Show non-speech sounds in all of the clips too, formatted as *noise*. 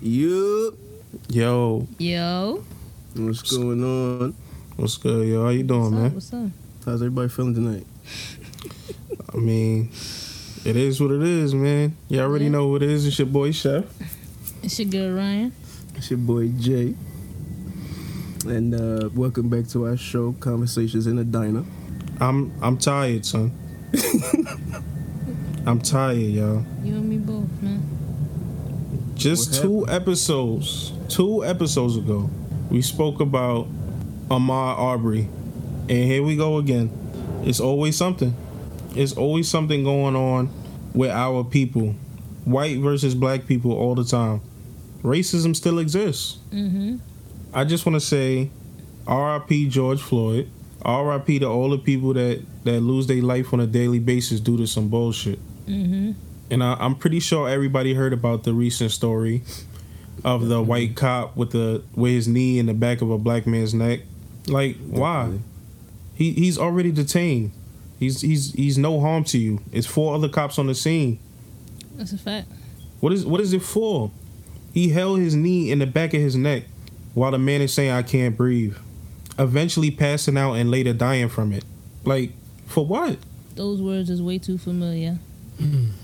You. Yo, Yo. What's going on? what's good, yo? How you doing, What's man? What's up? How's everybody feeling tonight? I mean, it is what it is, man. You already Yeah. know what it is. It's your boy Chef. It's your girl Ryan. It's your boy Jay. And uh, welcome back to our show, Conversations in a Diner. I'm I'm tired, son. *laughs* I'm tired, y'all. You and me both, man. Just What two episodes, two episodes ago, we spoke about Ahmaud Arbery, and here we go again. It's always something. It's always something going on with our people, white versus black people, all the time. Racism still exists. Mm-hmm. I just want to say, R.I.P. George Floyd. R.I.P. to all the people that that lose their life on a daily basis due to some bullshit. Mm-hmm. And I, I'm pretty sure everybody heard about the recent story of the white cop with the with his knee in the back of a black man's neck. Like, why? He he's already detained. He's he's he's no harm to you. It's four other cops on the scene. That's a fact. What is what is it for? He held his knee in the back of his neck while the man is saying I can't breathe. Eventually passing out and later dying from it. Like, for what? Those words is way too familiar. *clears throat*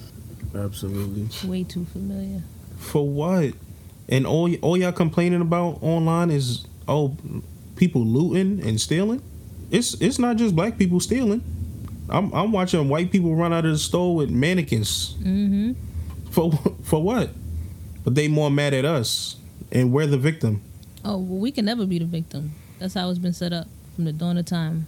Absolutely. Way too familiar. For what? And all all y'all complaining about online is oh people looting and stealing. It's it's not just black people stealing. I'm I'm watching white people run out of the store with mannequins. Mm-hmm. For for what? But they more mad at us, and we're the victim. Oh, well, we can never be the victim. That's how it's been set up from the dawn of time.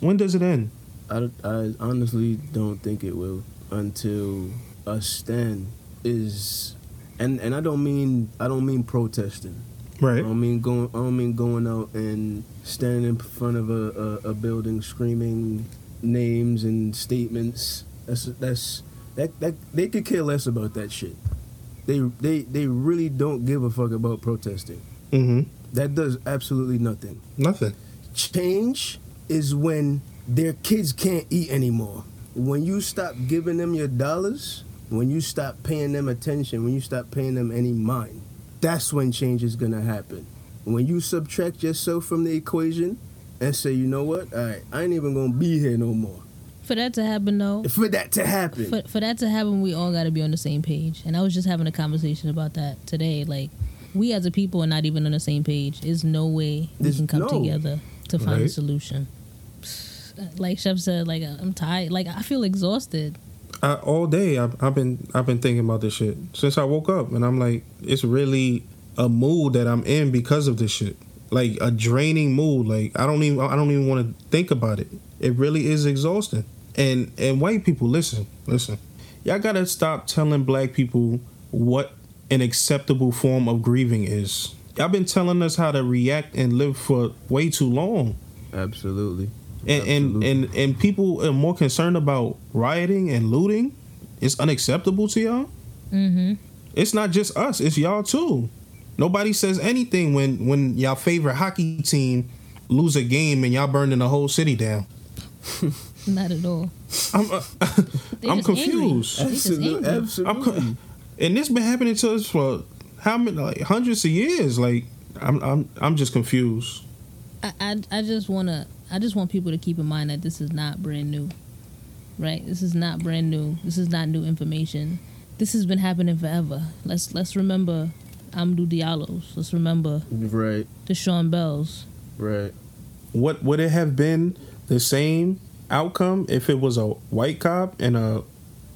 When does it end? I, I honestly don't think it will until a stand is, and and I don't mean I don't mean protesting. Right. I don't mean going. I don't mean going out and standing in front of a, a, a building screaming names and statements. That's that's that that they could care less about that shit. They they they really don't give a fuck about protesting. Mm-hmm. That does absolutely nothing. Nothing. Change is when their kids can't eat anymore. When you stop giving them your dollars, when you stop paying them attention, when you stop paying them any mind, that's when change is gonna happen. When you subtract yourself from the equation and say, you know what, all right, I ain't even gonna be here no more. For that to happen, though, For that to happen, for, for that to happen, we all got to be on the same page. And I was just having a conversation about that today. Like, we as a people are not even on the same page. There's no way we There's- can come no. together to find a solution. Like Chef said, like I'm tired. Like I feel exhausted. I, all day I've, I've been I've been thinking about this shit since I woke up, and I'm like, it's really a mood that I'm in because of this shit. Like a draining mood. Like I don't even I don't even want to think about it. It really is exhausting. And and white people, listen, listen, y'all gotta stop telling black people what an acceptable form of grieving is. Y'all been telling us how to react and live for way too long absolutely. And and, and and people are more concerned about rioting and looting. It's unacceptable to y'all. Mm-hmm. It's not just us; it's y'all too. Nobody says anything when when y'all favorite hockey team lose a game and y'all burning the whole city down. *laughs* Not at all. I'm uh, *laughs* I'm just angry. confused. Just Absolutely, angry. absolutely. I'm co- and this been happening to us for how many like hundreds of years. Like I'm I'm I'm just confused. I, I, I just wanna I just want people to keep in mind that this is not brand new. Right? This is not brand new. This is not new information. This has been happening forever. Let's let's remember Amadou Diallo's. Let's remember right, the Sean Bells. right. What would it have been the same outcome if it was a white cop and a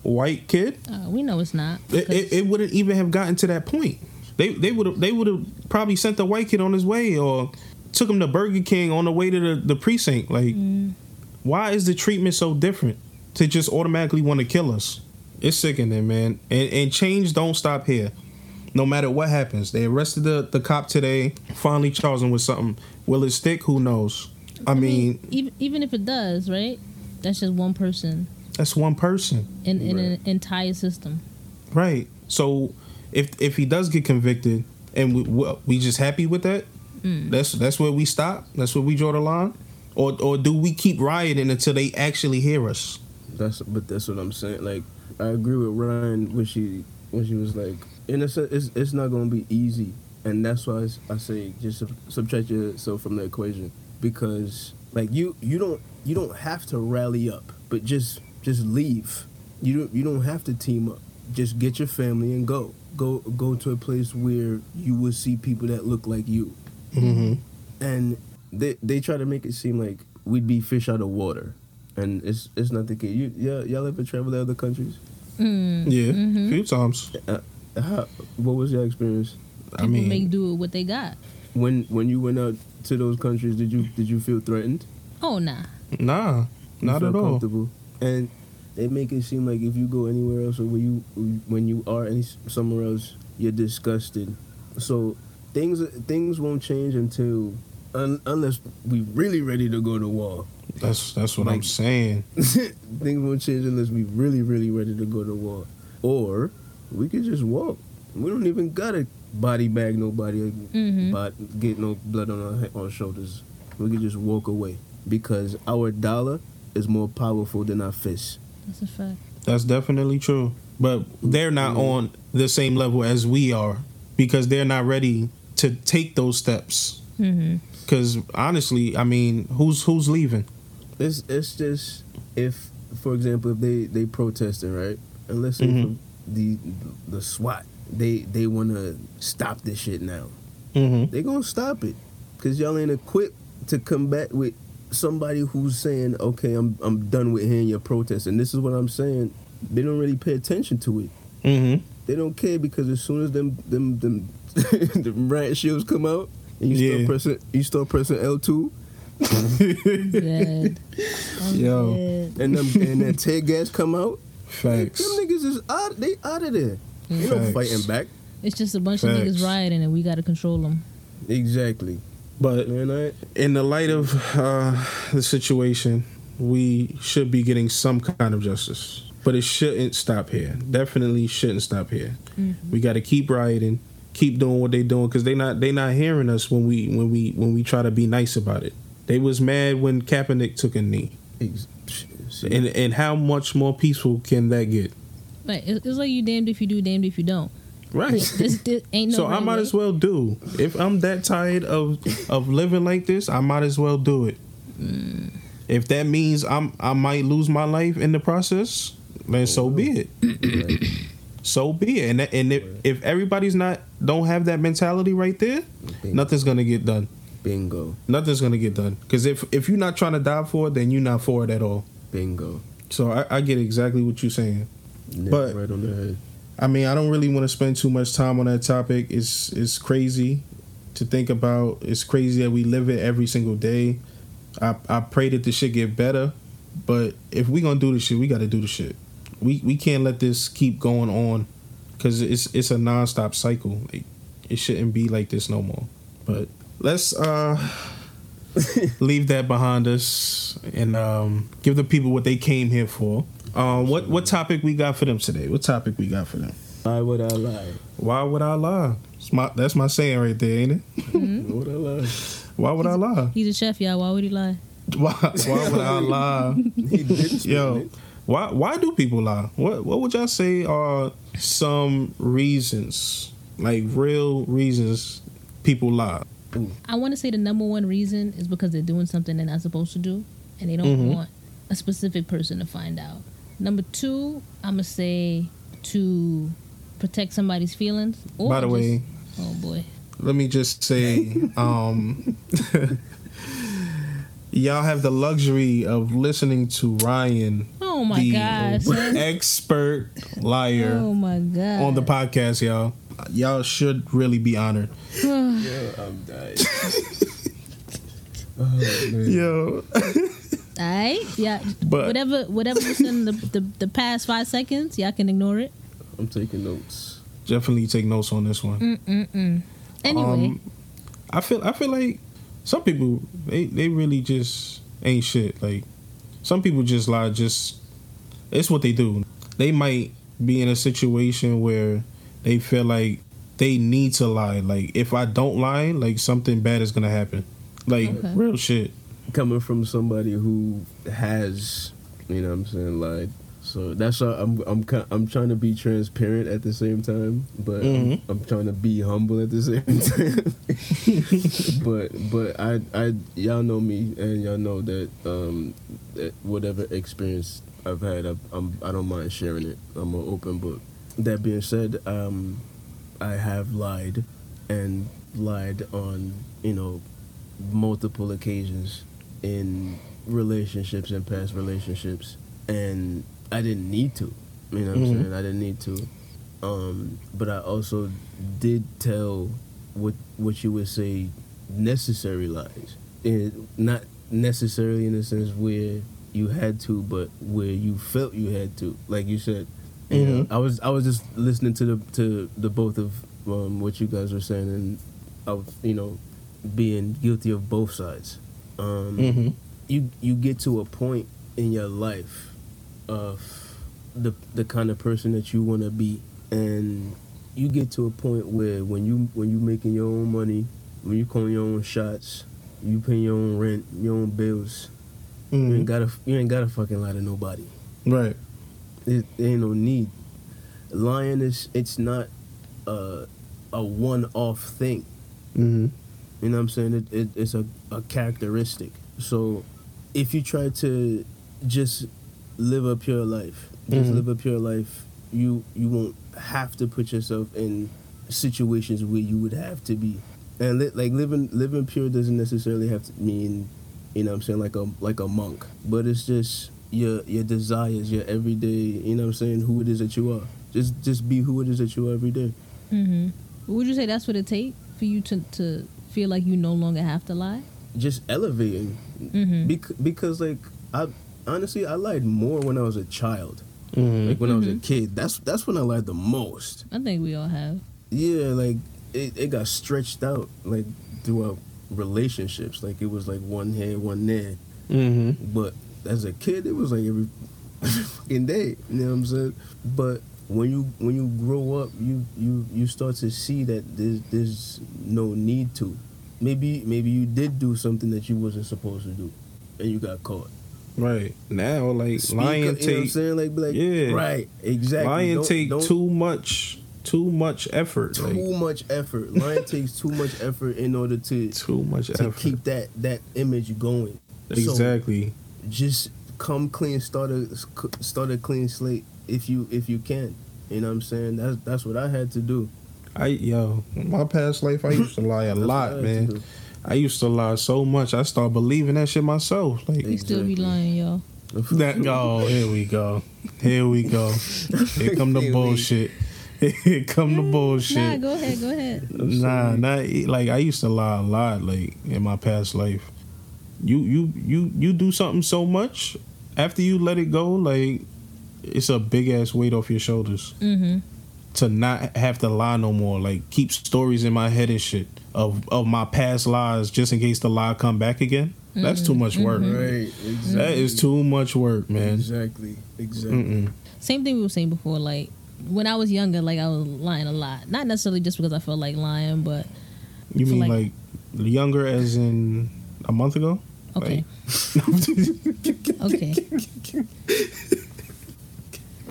white kid? Uh, we know it's not. It, it, it wouldn't even have gotten to that point. They they would they would have probably sent the white kid on his way or took him to Burger King on the way to the, the precinct. Like, mm. why is the treatment so different to just automatically want to kill us? It's sickening, man. And and change don't stop here. No matter what happens, they arrested the, the cop today. Finally charged him with something. Will it stick? Who knows? I mean, even even if it does, right? That's just one person that's one person. in, in Right. an entire system. Right. So if if he does get convicted and we we- we just happy with that, Mm. that's that's where we stop. That's where we draw the line. Or or do we keep rioting until they actually hear us? That's but that's what I'm saying. Like I agree with Ryan when she when she was like, in a it's, it's not going to be easy, and that's why I say just sub- subtract yourself from the equation because like you you don't you don't have to rally up, but just just leave. You don't you don't have to team up. Just get your family and go. Go go to a place where you will see people that look like you. Mm-hmm. And they they try to make it seem like we'd be fish out of water, and it's it's not the case. You y'all, y'all ever travel to other countries? Mm. Yeah, Mhm. a few times. Uh, how, what was your experience I mean, make do with what they got. when when you went out to those countries? Did you did you feel threatened? Oh nah. nah, not felt at all. Comfortable, and they make it seem like if you go anywhere else or when you when you are any somewhere else, you're disgusted. So things things won't change until un, unless we really ready to go to war. That's that's what I'm saying. *laughs* things won't change unless we really really ready to go to war, or we could just walk. We don't even gotta body bag nobody or Mhm. but get no blood on our, our shoulders. We could just walk away because our dollar is more powerful than our fists. That's a fact. That's definitely true. But they're not Mhm. on the same level as we are because they're not ready to take those steps. Mm-hmm. Because honestly, I mean, who's who's leaving? It's it's just if, for example, if they they protesting right, and let's say Mhm. the the SWAT they they want to stop this shit now. Mm-hmm. They gonna stop it because y'all ain't equipped to combat with somebody who's saying, okay, I'm I'm done with hearing your protest, and this is what I'm saying. They don't really pay attention to it. Mm-hmm. They don't care because as soon as them them them *laughs* them riot shields come out and you Yeah. start pressing you start pressing L two *laughs* Yo. dead. and them and that tear gas come out, Facts. them niggas is out they out of there. They no Facts. fighting back. It's just a bunch Facts. of niggas rioting, and we got to control them. Exactly. But Man, I, in the light of uh, the situation, we should be getting some kind of justice. But it shouldn't stop here. Definitely shouldn't stop here. We got to keep rioting, keep doing what they doing because they not they not hearing us when we when we when we try to be nice about it. They was mad when Kaepernick took a knee, and and how much more peaceful can that get? Right. It's it's like you damned if you do, damned if you don't. Right. This, this ain't no. so I might way. as well do. If I'm that tired of of living like this, I might as well do it. Mm. If that means I'm I might lose my life in the process, then so be it. So be it. And that, and if, if everybody's not don't have that mentality right there, Bingo. nothing's gonna get done. Bingo. Nothing's gonna get done. Because if if you're not trying to die for it, then you're not for it at all. Bingo. So I, I get exactly what you're saying. But- right on the head. I mean, I don't really want to spend too much time on that topic. It's it's crazy to think about. It's crazy that we live it every single day. I I pray that the shit get better, but if we gonna do the shit, we got to do the shit. We we can't let this keep going on because it's it's a nonstop cycle. Like, it shouldn't be like this no more. But let's uh *laughs* leave that behind us and um give the people what they came here for. Um, what what topic we got for them today? What topic we got for them? Why would I lie? Why would I lie? It's my, that's my saying right there, ain't it? Why would I lie? Why would I lie? He's a chef, y'all. Why would he lie? Why, why would I lie? He didn't Yo, it. Why why do people lie? What what would y'all say are some reasons, like real reasons, people lie? I want to say the number one reason is because they're doing something they're not supposed to do, and they don't Mhm. want a specific person to find out. Number two, I'm gonna say to protect somebody's feelings. Or By the just- way, oh boy, let me just say, *laughs* um, *laughs* y'all have the luxury of listening to Ryan, oh my the god, son. *laughs* expert liar. oh my god, on the podcast, y'all. Y'all should really be honored. *sighs* Yo, I'm dying. oh. Yo, Alright, yeah. But- whatever, whatever was in the, the the past five seconds, y'all can ignore it. I'm taking notes. definitely take notes on this one. Mm mm mm. Anyway, Um, I feel I feel like some people they they really just ain't shit. Like some people just lie. Just it's what they do. They might be in a situation where they feel like they need to lie. Like if I don't lie, like something bad is gonna happen. Like Okay. real shit. Coming from somebody who has, you know what I'm saying, lied. So that's why I'm I'm I'm trying to be transparent at the same time, but Mhm. I'm, I'm trying to be humble at the same *laughs* time. *laughs* but but I I y'all know me and y'all know that um that whatever experience I've had I, I'm I don't mind sharing it. I'm an open book. That being said, um I have lied and lied on you know multiple occasions in relationships and past relationships and I didn't need to. You know what Mhm. I'm saying? I didn't need to. Um, but I also did tell what what you would say necessary lies. And not necessarily in the sense where you had to, but where you felt you had to. Like you said. You know, Mhm. I was I was just listening to the to the both of um, what you guys were saying and I was, you know, being guilty of both sides. Um, Mm-hmm. you you get to a point in your life of the the kind of person that you want to be and you get to a point where when you when you making your own money when you calling your own shots you paying your own rent your own bills you ain't Mm-hmm. gotta you ain't gotta fucking lie to nobody Right. it, there ain't no need lying is it's not a a one-off thing Mm-hmm. you know what I'm saying? It, it, it's a, a characteristic. So if you try to just live a pure life, just Mhm. live a pure life, you you won't have to put yourself in situations where you would have to be. And li- like living living pure doesn't necessarily have to mean, you know what I'm saying, like a like a monk. But it's just your your desires, your everyday, you know what I'm saying, who it is that you are. Just just be who it is that you are every day. Mm-hmm. Would you say that's what it takes for you to to feel like you no longer have to lie? Just elevating Mm-hmm. Bec- because like I honestly I lied more when I was a child. Mm-hmm. Like when I was a Mhm. kid. That's that's when I lied the most. I think we all have. Yeah, like it, it got stretched out like throughout relationships. Like it was like one here, one there. Mm-hmm. But as a kid it was like every, every *laughs* fucking day. You know what I'm saying? But when you when you grow up you you you start to see that there's there's no need to. Maybe maybe you did do something that you wasn't supposed to do and you got caught. Right. Now, like Speak lying up, you know what I'm take saying? Like, like, Yeah. right, exactly. lying Don't- take don't- too much too much effort. too Like much effort. Lying *laughs* takes too much effort in order to too much to effort. keep that that image going. So exactly. just come clean, start a start a clean slate if you if you can. You know what I'm saying? That's that's what I had to do. I yo, my past life I used to lie a That's what I lot, man. Do. I used to lie so much I started believing that shit myself. Like We still be lying, y'all. that oh, here we go. Here we go. Here come the *laughs* bullshit. Here come the bullshit. Nah, bullshit. go ahead, go ahead. Nah, not like I used to lie a lot, like in my past life. You you you you do something so much after you let it go, like it's a big ass weight off your shoulders Mm-hmm. To not have to lie no more. Like keep stories in my head and shit of of my past lies just in case the lie come back again. That's too mm-hmm. much work. Mm-hmm. Right, exactly. That is too much work, man. Exactly, exactly. Mm-mm. Same thing we were saying before. Like when I was younger, like I was lying a lot. Not necessarily just because I felt like lying, but You mean like- like, younger as in a month ago? okay, *laughs* okay. *laughs*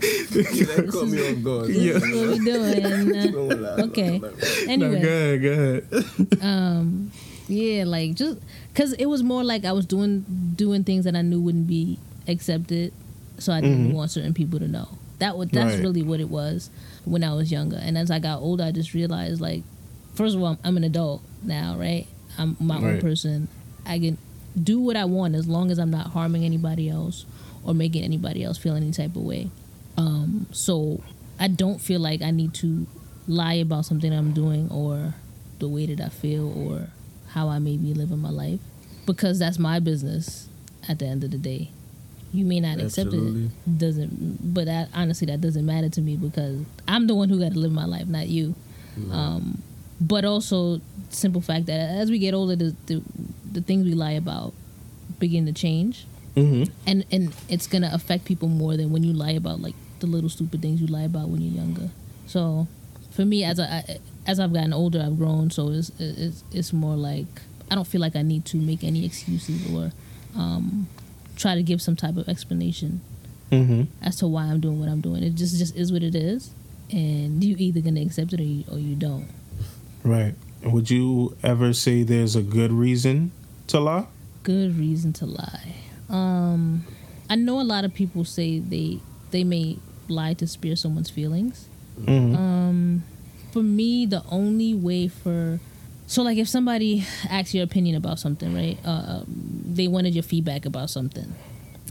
that caught me off guard. This is what we doing. Uh, okay. No, Anyway, go ahead, go ahead. *laughs* um yeah like just because it was more like i was doing doing things that i knew wouldn't be accepted so i didn't Mhm. want certain people to know that was that's Right. really what it was when i was younger and as i got older i just realized like first of all i'm an adult now right i'm my own person i can do what i want as long as i'm not harming anybody else or making anybody else feel any type of way um so i don't feel like i need to lie about something i'm doing or the way that I feel or how I may be living my life because that's my business at the end of the day. You may not accept Absolutely. it, doesn't, but that, honestly, that doesn't matter to me because I'm the one who got to live my life, not you. Um, but also, simple fact that as we get older, the, the the things we lie about begin to change, Mm-hmm. and and it's gonna affect people more than when you lie about like the little stupid things you lie about when you're younger. So, for me, as I, as I've gotten older, I've grown. So it's it's it's more like I don't feel like I need to make any excuses or um, try to give some type of explanation Mm-hmm. as to why I'm doing what I'm doing. It just just is what it is, and you either gonna accept it or you, or you don't. Right. Would you ever say there's a good reason to lie? Good reason to lie. Um, I know a lot of people say they they may lie to spare someone's feelings. Mm-hmm. Um, for me, the only way for so like if somebody asks your opinion about something, right? Uh, um, they wanted your feedback about something.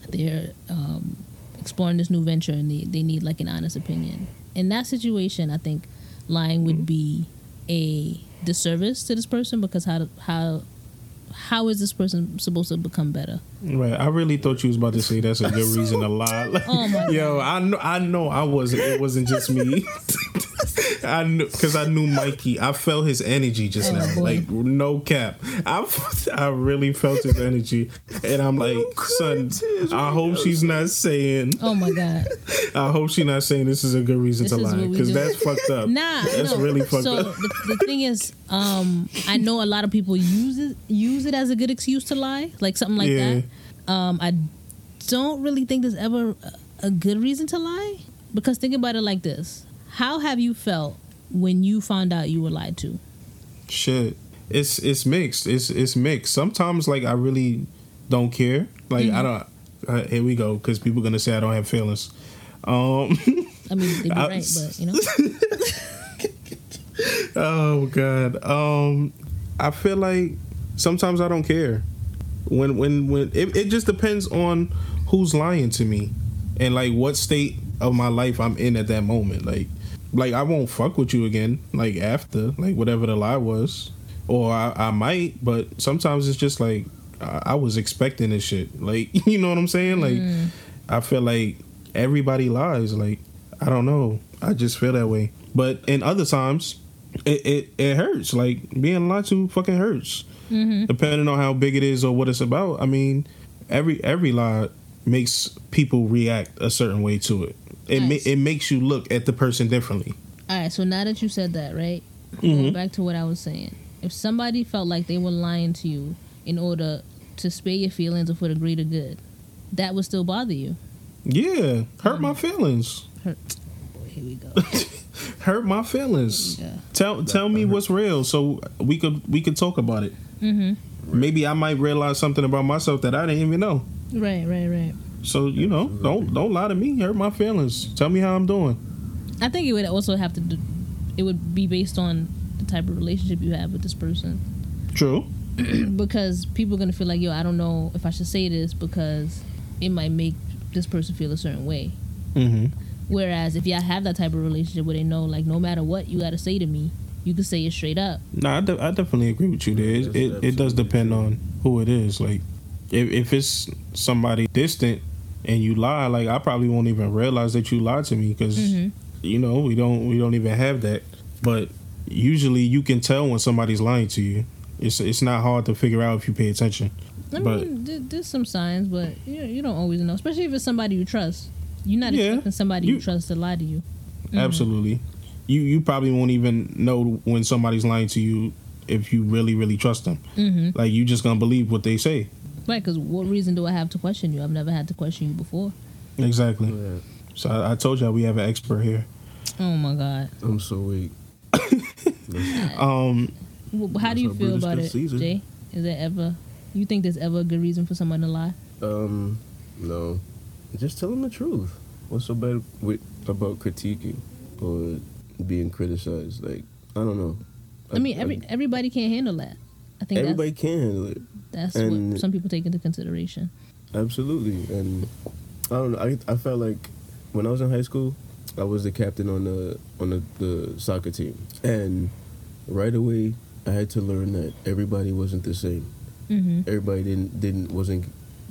They're um, exploring this new venture and they, they need like an honest opinion. In that situation, I think lying would be a disservice to this person because how how how is this person supposed to become better? Right. I really thought you was about to say that's a good reason to lie. Like, Oh my *laughs* Yo, I know. I know. I wasn't. It wasn't just me. *laughs* I knew because I knew Mikey. I felt his energy just now. Like no cap. I I really felt his energy, and I'm like, son. I hope she's not saying. Oh my god! *laughs* I hope she's not saying this is a good reason This to lie because that's fucked up. *laughs* Nah, that's no. really fucked so up. the, the thing is, um, I know a lot of people use it use it as a good excuse to lie, like something like Yeah. that. Um, I don't really think there's ever a good reason to lie because think about it like this: How have you felt when you found out you were lied to? Shit, it's it's mixed. It's it's mixed. Sometimes like I really don't care. Like I don't. Uh, here we go because people gonna say I don't have feelings. Um. *laughs* I mean, they'd be I- right, but you know, *laughs* oh god. Um. I feel like sometimes I don't care. When when when it, it just depends on who's lying to me and like what state of my life I'm in at that moment. Like like I won't fuck with you again. Like after like whatever the lie was, or I, I might. But sometimes it's just like I, I was expecting this shit. Like *laughs* you know what I'm saying? Like mm. I feel like everybody lies. Like I don't know. I just feel that way. But in other times, it it, it hurts. Like being lied to fucking hurts. Mm-hmm. Depending on how big it is or what it's about. I mean, every every lie makes people react a certain way to it. It ma- it makes you look at the person differently. all right. So now that you said that, right? Mm-hmm. Going back to what I was saying, if somebody felt like they were lying to you in order to spare your feelings or for the greater good, that would still bother you. Yeah, hurt my feelings. Hurt. Here we go. *laughs* Hurt my feelings. Yeah. Tell tell me what's real so we could we could talk about it. Mm-hmm. Maybe I might realize something about myself that I didn't even know. Right, right, right. So you know, don't don't lie to me. Hurt my feelings. Tell me how I'm doing. I think it would also have to do. It would be based on the type of relationship you have with this person, True. *clears throat* because people are gonna feel like, yo, I don't know if I should say this because it might make this person feel a certain way. Mm-hmm. Whereas if y'all have that type of relationship where they know, like, no matter what you gotta say to me, you can say it straight up. No, I, de- I definitely agree with you. There, it, it, it does depend on who it is. Like, if if it's somebody distant and you lie, like I probably won't even realize that you lied to me because you know we don't we don't even have that. But usually you can tell when somebody's lying to you. It's it's not hard to figure out if you pay attention. I mean, there- there's some signs, but you you don't always know, especially if it's somebody you trust. You're not Yeah, expecting somebody you, you- trust to lie to you. Absolutely. You you probably won't even know when somebody's lying to you if you really really trust them. Mm-hmm. Like you just gonna believe what they say. Right? Because what reason do I have to question you? I've never had to question you before. Exactly. Yeah, So I, I told you we have an expert here. Oh my god. I'm so weak. *laughs* Um, Well, how do you feel about it, Caesar. Jay? Is there ever you think there's ever a good reason for someone to lie? Um, no, just tell them the truth. What's so bad with about critiquing or being criticized? Like I don't know. I mean, every everybody can't handle that. I think everybody can handle it. That's, and- what some people take into consideration. Absolutely, and I don't know. I I felt like when I was in high school, I was the captain on the on the, the soccer team, and right away I had to learn that everybody wasn't the same. hmm Everybody didn't didn't wasn't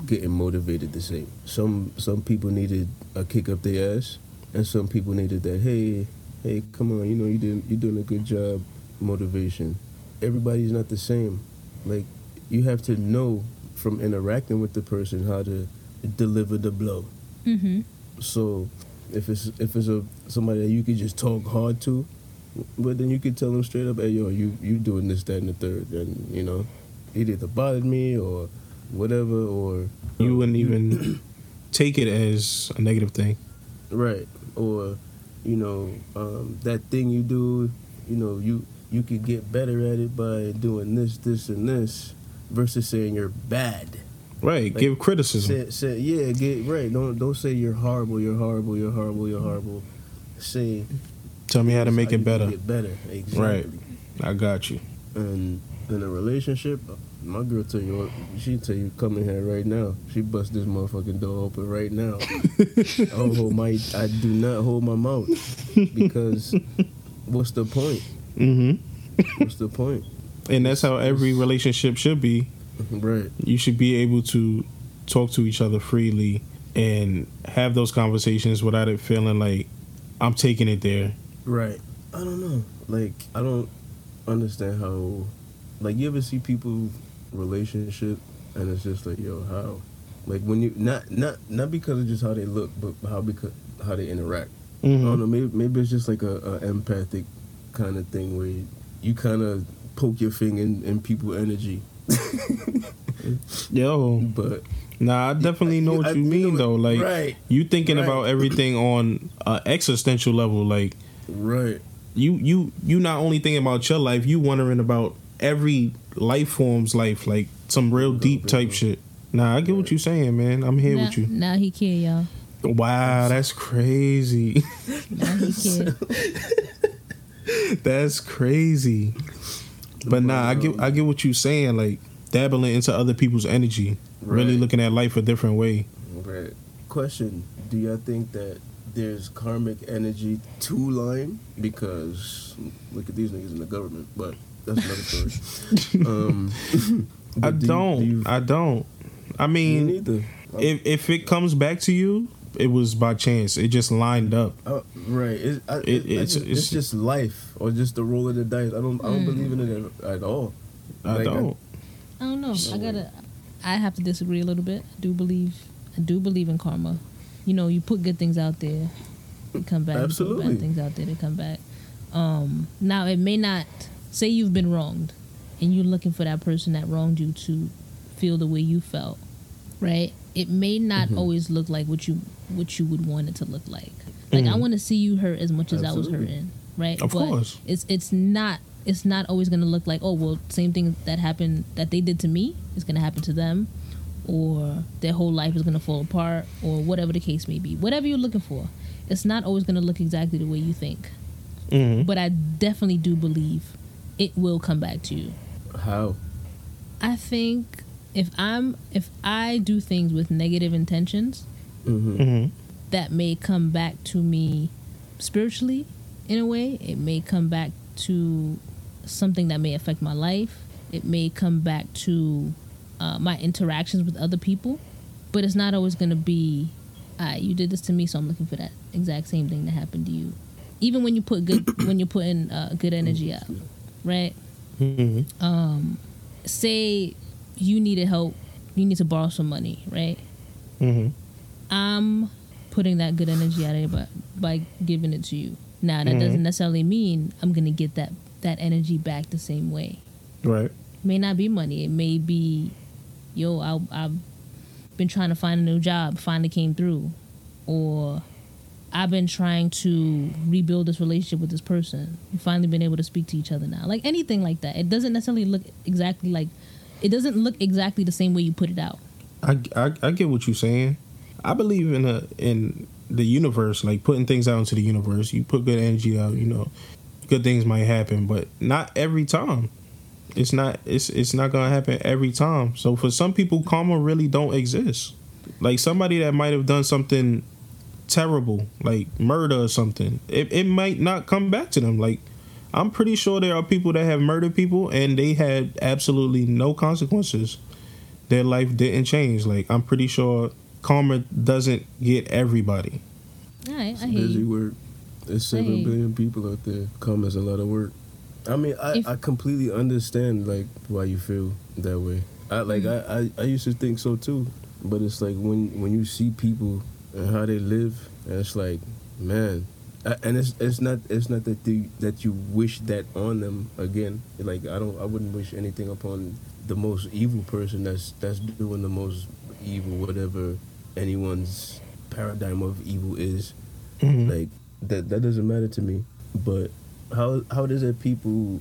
getting motivated the same. Some some people needed a kick up their ass, and some people needed that hey hey come on you know you doing you're doing a good job motivation. Everybody's not the same. Like you have to know from interacting with the person how to deliver the blow. hmm So if it's if it's a somebody that you could just talk hard to, but then you could tell them straight up, hey yo, you you doing this, that, and the third, and you know, it either bothered me or whatever, or you wouldn't even *clears throat* take it as a negative thing. Right. Or, you know, um, that thing you do, you know, you you could get better at it by doing this, this, and this, versus saying you're bad. Right. Like, Give criticism. Say, say, yeah, get right. Don't don't say you're horrible, you're horrible, you're horrible, you're horrible. Say Tell me how to make how it better. Get better. Exactly. Right. I got you. And in a relationship, my girl tell you, she tell you, come in here right now. She bust this motherfucking door open right now. *laughs* I don't hold my, I do not hold my mouth because what's the point? Mm-hmm. What's the point? And that's how every relationship should be. Right. You should be able to talk to each other freely and have those conversations without it feeling like I'm taking it there. Right. I don't know. Like I don't understand how. Like you ever see people relationship and it's just like yo how, like when you not not not because of just how they look but how because how they interact. I don't Mm-hmm. know. Maybe maybe it's just like a, a empathic kind of thing where you, you kind of poke your finger in, in people energy. *laughs* Yo, But nah, I definitely know what I- you mean know though. Like right, you thinking Right. about everything on an existential level. Like right, you you you not only thinking about your life, you wondering about every life form's life, like some real deep type shit. Nah, I get what you're saying, man. I'm here now, with you. now he care, y'all. Wow, that's crazy. Now he care. *laughs* that's crazy. But nah, I get I get what you're saying. Like dabbling into other people's energy, really looking at life a different way. right. Question: Do y'all think that there's karmic energy to line? Because look at these niggas in the government, but that's another story. *laughs* um, *laughs* I do don't. do you- I don't. I me mean, neither. if if it comes back to you, it was by chance. It just lined up. Uh, right. It, I, It- it, it's- it's, it's- it's just life or just the roll of the dice. I don't. I don't believe in it at, at all. I Like, don't. I don't know. I gotta. I have to disagree a little bit. I do believe. I do believe in karma. You know, you put good things out there, they come back. You put Absolutely. bad things out there, they come back. Um, now it may not. Say you've been wronged, and you're looking for that person that wronged you to feel the way you felt, right? It may not Mm-hmm. always look like what you what you would want it to look like. Like I Mhm. want to see you hurt as much as I was Absolutely. hurting, right? Of but course. it's it's not it's not always going to look like oh well same thing that happened that they did to me is going to happen to them or their whole life is going to fall apart or whatever the case may be whatever you're looking for it's not always going to look exactly the way you think hmm but i definitely do believe it will come back to you How? i think if i'm if i do things with negative intentions Mm-hmm. hmm that may come back to me spiritually in a way. It may come back to something that may affect my life. It may come back to uh, my interactions with other people. But it's not always going to be, ah, you did this to me, so I'm looking for that exact same thing that happened to you. Even when you put good, *coughs* when you're putting uh, good energy out, right? hmm Um, say you needed help, you need to borrow some money, right? hmm I'm putting that good energy out there by, by giving it to you. Now that Mhm. doesn't necessarily mean I'm gonna get that that energy back the same way. Right. It may not be money. It may be, yo, I, I've been trying to find a new job, finally came through, or I've been trying to rebuild this relationship with this person. We've finally been able to speak to each other now. Like anything like that. It doesn't necessarily look exactly like. It doesn't look exactly the same way you put it out. I, I I get what you're saying. I believe in a in the universe, like putting things out into the universe. You put good energy out, you know, good things might happen, but not every time. It's not it's it's not gonna happen every time. So for some people, karma really don't exist. Like somebody that might have done something terrible, like murder or something, it, it might not come back to them. Like I'm pretty sure there are people that have murdered people and they had absolutely no consequences their life didn't change. Like I'm pretty sure karma doesn't get everybody. All right, It's I hear busy you. work. There's seven Hey. billion people out there. Karma's a lot of work. I mean, I, If- I completely understand like why you feel that way. I like Mm. I, I, I used to think so too, but it's like when when you see people and how they live, and it's like, man, I, and it's it's not it's not that you that you wish that on them again. Like I don't I wouldn't wish anything upon the most evil person that's that's doing the most evil whatever anyone's paradigm of evil is. Mhm. Like that that doesn't matter to me. But how how does it people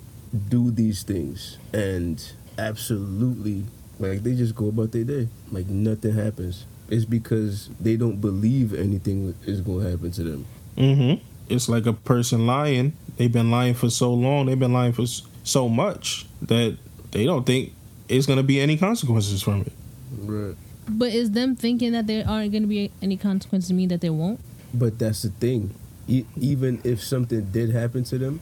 do these things and absolutely like they just go about their day like nothing happens. It's because they don't believe anything is going to happen to them. Mm-hmm. It's like a person lying. They've been lying for so long. They've been lying for so much that they don't think it's gonna be any consequences from it. Right. But is them thinking that there aren't going to be any consequences to mean that there won't? But that's the thing. E- even if something did happen to them,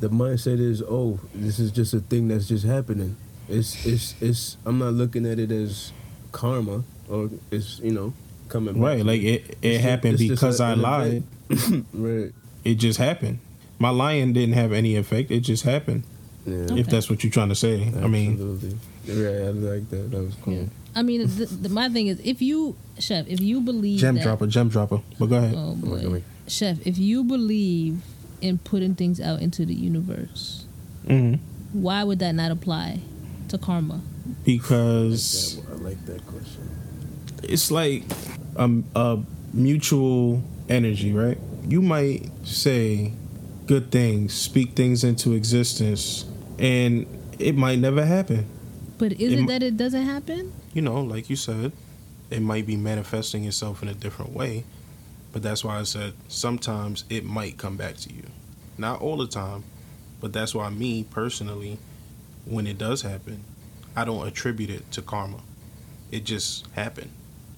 the mindset is, "Oh, this is just a thing that's just happening." It's it's it's. I'm not looking at it as karma or it's you know coming back. Right? Like it, it It's happened just because I an lied. *laughs* right. It just happened. My lying didn't have any effect. It just happened. Yeah. Okay. If that's what you're trying to say. I mean, Absolutely. Yeah, I like that. That was cool. Yeah. I mean, the, the, my thing is, if you, chef, if you believe gem that, dropper, gem dropper. But go ahead. Oh Come on, come boy, chef, if you believe in putting things out into the universe, hmm why would that not apply to karma? Because I like that question. it's like a, a mutual energy, right? You might say good things, speak things into existence, and it might never happen. But is It it, m- that it doesn't happen? You know, like you said, it might be manifesting itself in a different way, but that's why I said sometimes it might come back to you. Not all the time, but that's why me personally, when it does happen, I don't attribute it to karma. It just happened.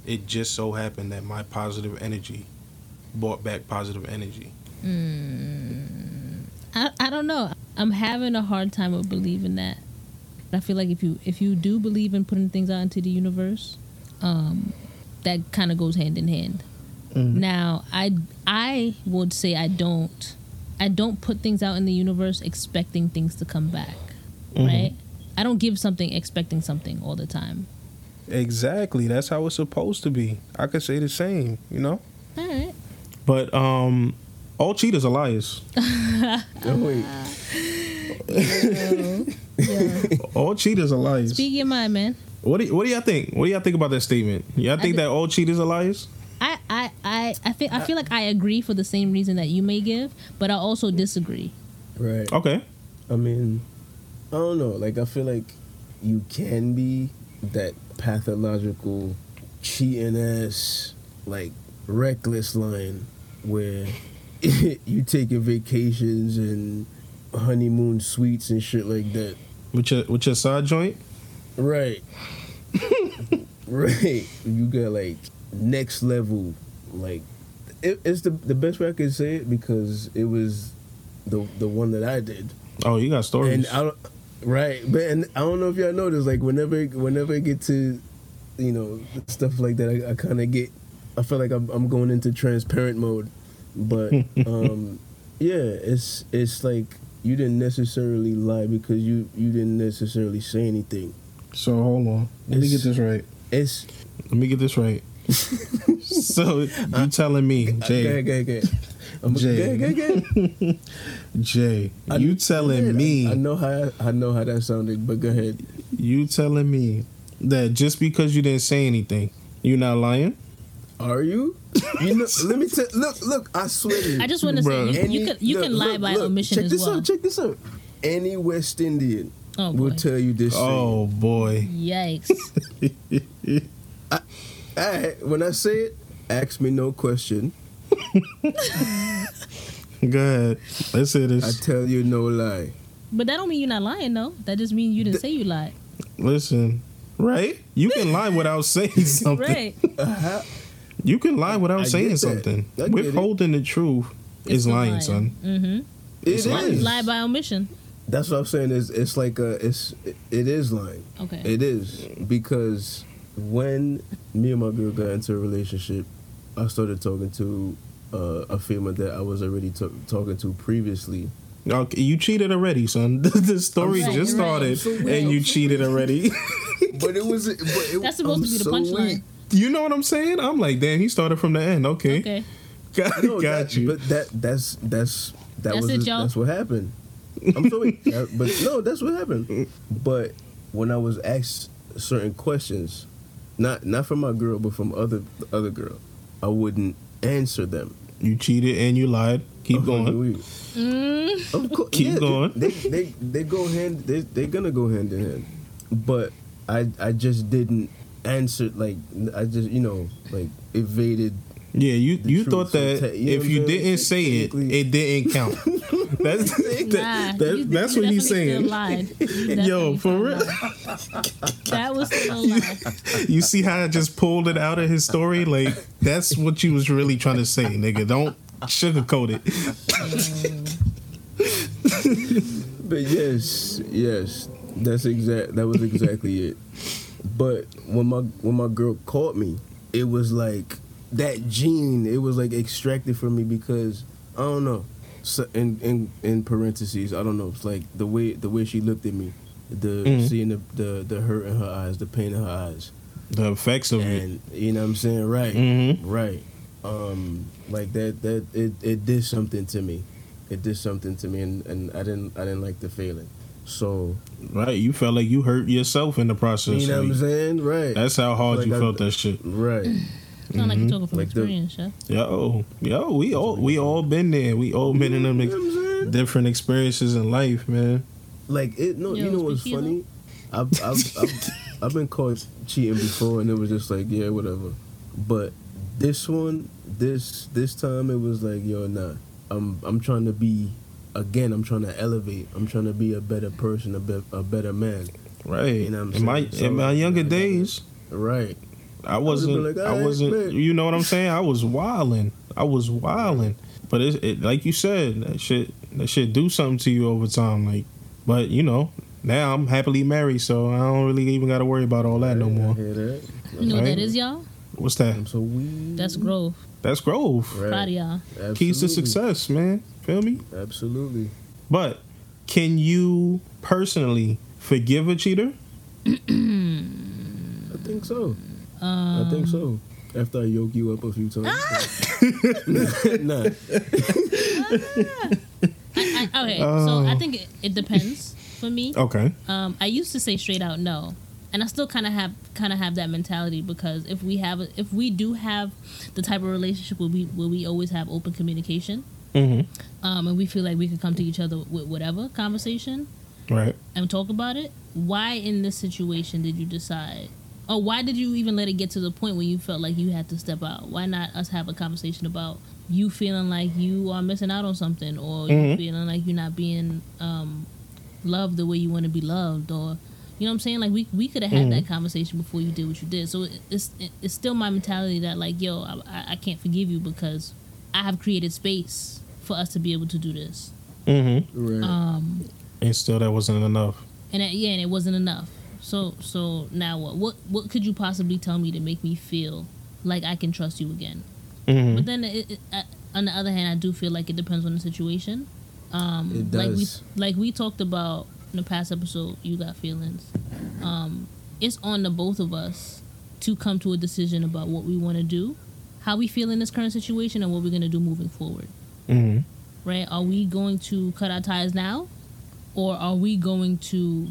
It just so happened that my positive energy brought back positive energy. Hmm. I, I don't know. I'm having a hard time with believing that. I feel like if you if you do believe in putting things out into the universe, um, that kind of goes hand in hand. Now, I I would say I don't I don't put things out in the universe expecting things to come back, right? I don't give something expecting something all the time. Exactly. That's how it's supposed to be. I could say the same, you know? All right. But um all cheaters are liars. *laughs* Oh, wait. Yeah. All cheaters are liars. Speak your mind, man. What do y- what do y'all think? What do y'all think about that statement? Y'all think thi- that all cheaters are liars? I, I, I, I think I feel like I agree for the same reason that you may give, but I also disagree. Right. Okay. I mean, I don't know. Like, I feel like you can be that pathological, cheating ass, like reckless line where *laughs* you taking vacations and honeymoon suites and shit like that. With your with your side joint? Right. *laughs* right. You got like next level, like it, it's the the best way I can say it because it was the the one that I did. Oh, you got stories. And I don't, right, but and I don't know if y'all noticed, like whenever whenever I get to, you know, stuff like that, I, I kind of get, I feel like I'm, I'm going into transparent mode, but *laughs* um, yeah, it's it's like you didn't necessarily lie because you you didn't necessarily say anything. so hold on. Let me get this right. It's Let me get this right. *laughs* so you telling me, go Jay, ahead, go ahead. I'm, Jay. Go ahead, go ahead, go ahead. *laughs* *laughs* Jay, I- you telling ahead. me, I, I know how I know how that sounded, but go ahead. you telling me that just because you didn't say anything, you're not lying? Are you? You know, *laughs* let me tell. Look, look. I swear to you. I just want to say you, you can you look, can lie look, by look, omission check as this well. Out, check this out. Any West Indian Oh will boy! tell you this. Oh boy. Yikes! *laughs* thing. I, when I say it, ask me no question. *laughs* Go ahead. Let's hear this. I tell you no lie. but that don't mean you're not lying, though. That just means you didn't say you lied. Listen. Right? You can lie without saying something. Right? Uh-huh. You can lie without I saying something. I get it. Withholding the truth is lying, son. Mm-hmm. It is. Lie by omission. That's what I'm saying. Is it's like a it's it is lying. Okay. It is because when me and my girl got into a relationship, I started talking to uh, a female that I was already ta- talking to previously. Okay, you cheated already, son. *laughs* the story I'm just started, I'm so and you cheated already. *laughs* But it was. But it, That's supposed I'm to be the so punchline. Weak. you know what I'm saying? I'm like, damn, he started from the end. Okay, Okay. *laughs* got, No, got that, you. But that that's that's that That's was it, a, that's what happened. I'm sorry, *laughs* but no, that's what happened. But when I was asked certain questions, not not from my girl, but from other other girl, I wouldn't answer them. You cheated and you lied. Keep Oh, going. Mm. Of course, Keep yeah, going. They, they they go hand. They they're gonna go hand in hand, but I I just didn't answer like I just you know like evaded. Yeah, you you thought that te- you if you I'm didn't say it, it didn't count. *laughs* that's that, Nah, that- you- that's you what he's saying. You *laughs* Yo, for real. That was still a *laughs* lie. You see how I just pulled it out of his story? Like that's what you was really trying to say, nigga. Don't sugarcoat it. But yes, yes, that's exact. That was exactly it. But when my when my girl caught me, it was like that gene. It was like extracted from me because I don't know. So in in in parentheses, I don't know. It's like the way the way she looked at me, the Mhm. seeing the, the the hurt in her eyes, the pain in her eyes, The effects of it. you know what I'm saying, right? Mhm. Right. Um, like that that it, it did something to me. It did something to me and, and I didn't I didn't like the feeling. So Right, you felt like you hurt yourself in the process. you know what I'm saying? Right. that's how hard Like you I- felt that shit. right. *clears throat* Sound like you're talking from Like the- experience. Yo, yo, we all we all been there. We all been in them You know ex- different experiences in life, man. Like it no Yo, you know what's speaking funny? I've I've, I've *laughs* I've been caught cheating before and it was just like, yeah, whatever. But this one, this this time it was like, yo, nah. I'm I'm trying to be again, I'm trying to elevate. I'm trying to be a better person, a, be, a better man. Right. You know what I'm in my saying? So, in my younger I gotta- days, Right. I wasn't. been like, I "Alright, wasn't. bet." You know what I'm saying? I was wilding. I was wilding. But it, it, like you said, that shit, that shit do something to you over time. Like, but you know, now I'm happily married, so I don't really even got to worry about all that no more. that. You know what Right. that is, y'all? What's that? So weak. That's growth. That's growth. Right. Proud of y'all. Keys to success, man. Feel me? Absolutely. But can you personally forgive a cheater? I think so. Um, I think so. After I yoke you up a few times. *laughs* nah. I, I, okay, so Oh. I think it, it depends for me. Okay. Um, I used to say straight out no, and I still kind of have kind of have that mentality because if we have if we do have the type of relationship where we where we always have open communication, Mm-hmm. um, and we feel like we can come to each other with whatever conversation Right. and talk about it. Why in this situation did you decide? Or why did you even let it get to the point where you felt like you had to step out? Why not us have a conversation about you feeling like you are missing out on something, or you Mhm. feeling like you're not being um, loved the way you want to be loved, or you know what I'm saying? Like we we could have had that conversation before you did what you did. So it's it's still my mentality that like yo, I- I can't forgive you because I have created space for us to be able to do this. Mm-hmm. Right. Um, And still, that wasn't enough. and it, yeah, and it wasn't enough. So so now what? What what could you possibly tell me to make me feel like I can trust you again? Mm-hmm. But then it, it, uh, on the other hand, I do feel like it depends on the situation. Um, It Like we does. like we talked about in the past episode, you got feelings. Um, it's on the both of us to come to a decision about what we want to do, how we feel in this current situation, and what we're gonna do moving forward Mm-hmm. right? Are we going to cut our ties now, or are we going to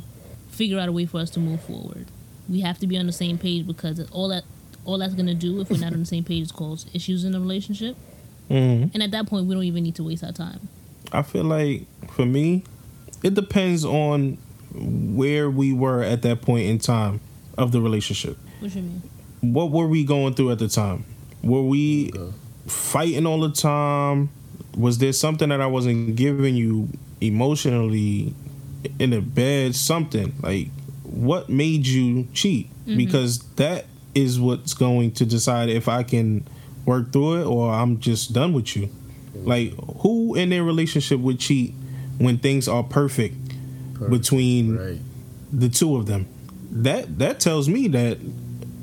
figure out a way for us to move forward? We have to be on the same page because all that all that's gonna do if we're not on the same page is cause issues in the relationship, Mm-hmm. and at that point we don't even need to waste our time. I feel like for me, it depends on where we were at that point in time of the relationship. What you mean? What were we going through at the time? Were we Okay. fighting all the time? Was there something that I wasn't giving you emotionally in the bed? Something like what made you cheat? Mm-hmm. Because that is what's going to decide if I can work through it or I'm just done with you. Like who in their relationship would cheat when things are perfect, Perfect. between Right. the two of them? That that tells me that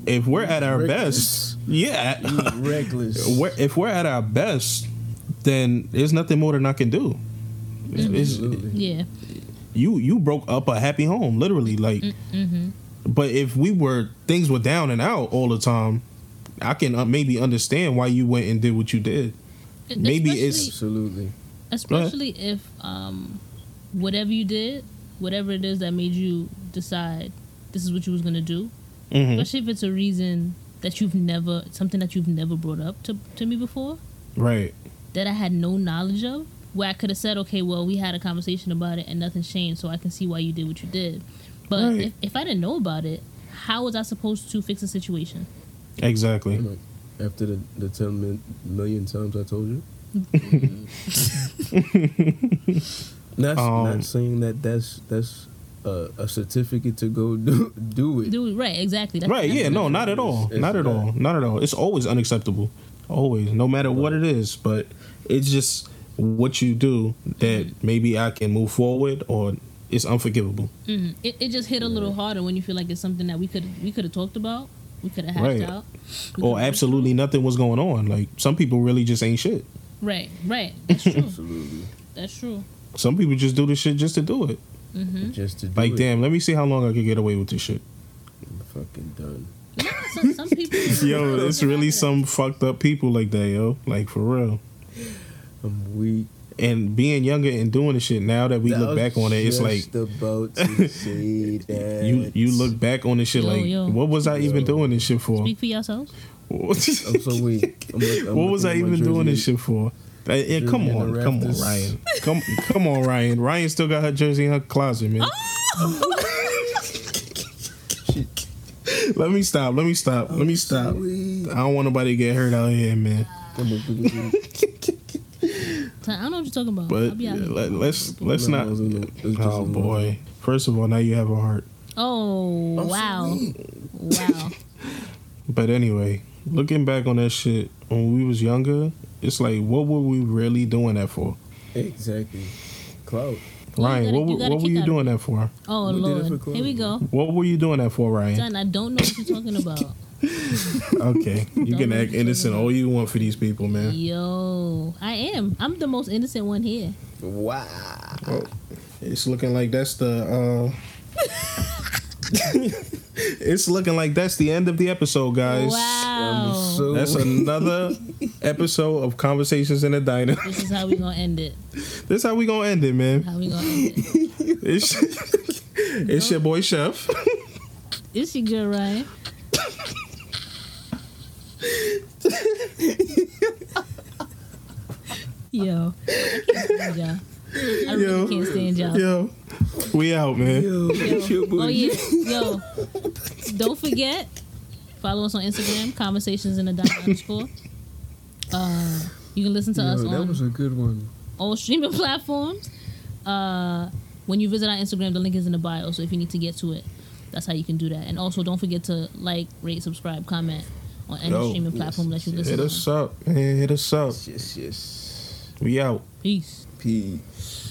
if we're at our Reckless. best, yeah, Reckless. *laughs* if we're at our best, then there's nothing more than I can do. It's- it's- Yeah. you you broke up a happy home, literally. Like, but if we were things were down and out all the time, I can uh, maybe understand why you went and did what you did. Maybe it's- Absolutely. especially if um, whatever you did, whatever it is that made you decide this is what you was gonna do, Mhm. especially if it's a reason that you've never something that you've never brought up to to me before Right. That I had no knowledge of. Where I could have said, okay, well, we had a conversation about it and nothing changed, so I can see why you did what you did. But Right. if, if I didn't know about it, how was I supposed to fix the situation? Exactly. Like, after the, the 10 min, million times I told you. *laughs* Not, Um, not saying that that's that's a, a certificate to go do do it. Do it right, exactly. That's, Right. that's Yeah. No. Not at all. It's- Not at it's all. Not at all. It's always unacceptable. Always. No matter what it is. But it's just what you do that maybe I can move forward or it's unforgivable. Mhm. It, it just hit a little harder when you feel like it's something that we could we could have talked about, we could have hashed Right. out, We Or could've- absolutely nothing was going on. Like some people really just ain't shit. Right, right. *laughs* That's true. Absolutely. That's true. Some people just do this shit just to do it. Mm-hmm. Just to do Like, it. damn, let me see how long I can get away with this shit. I'm fucking done. Some, some people. *laughs* Yo, it's really some fucked up people like that, yo. Like for real. I'm weak. And being younger and doing the shit now that we I look back on it, it's like the about to say that. you you look back on this shit Yo, like, yo. what was I even doing this shit for? Speak for yourselves. I'm so weak. I'm *laughs* look- I'm what was I looking at my even doing this shit for? Yeah, come on, come on. Ryan. Come, come on, Ryan. Ryan still got her jersey in her closet, man. Oh! *laughs* Let me stop. Let me stop. Let me stop. I don't want nobody to get hurt out here, man. Come on, look at me. I don't know what you're talking about. But I'll be out here. let, let's let's No, not. it was in the- it was just Oh in the- boy! First of all, now you have a heart. Oh I'm wow, weak. wow. *laughs* But anyway, looking back on that shit when we was younger, it's like, what were we really doing that for? Exactly. Cloud. You Ryan, gotta- what, were- gotta what were you doing that for? Oh We did for lord, here we go. What were you doing that for, Ryan? Son, I don't know what you're talking about. *laughs* Okay, you can act innocent all you want for these people, man. Yo, I am. I'm the most innocent one here. Wow. It's looking like that's the. uh *laughs* It's looking like that's the end of the episode, guys. Wow. I'm so That's another episode of Conversations in the Diner. this is how we gonna end it. This is how we gonna end it, man. How we gonna end it? It's, it's your boy Chef. Is she good, Ryan? Yo, I can't stand y'all. I really Yo. can't stand y'all. Yo, we out, man. Yo, it's your boy. Oh yeah, yo! Don't forget, follow us on Instagram, conversations in the dot underscore. Uh, you can listen to us that on was a good one. all streaming *laughs* platforms. Uh, when you visit our Instagram, the link is in the bio. So if you need to get to it, that's how you can do that. And also, don't forget to like, rate, subscribe, comment on any Yo, streaming platform that you listen Hit to. us up, man. Hit us up. Yes, yes. We out. Peace. Peace.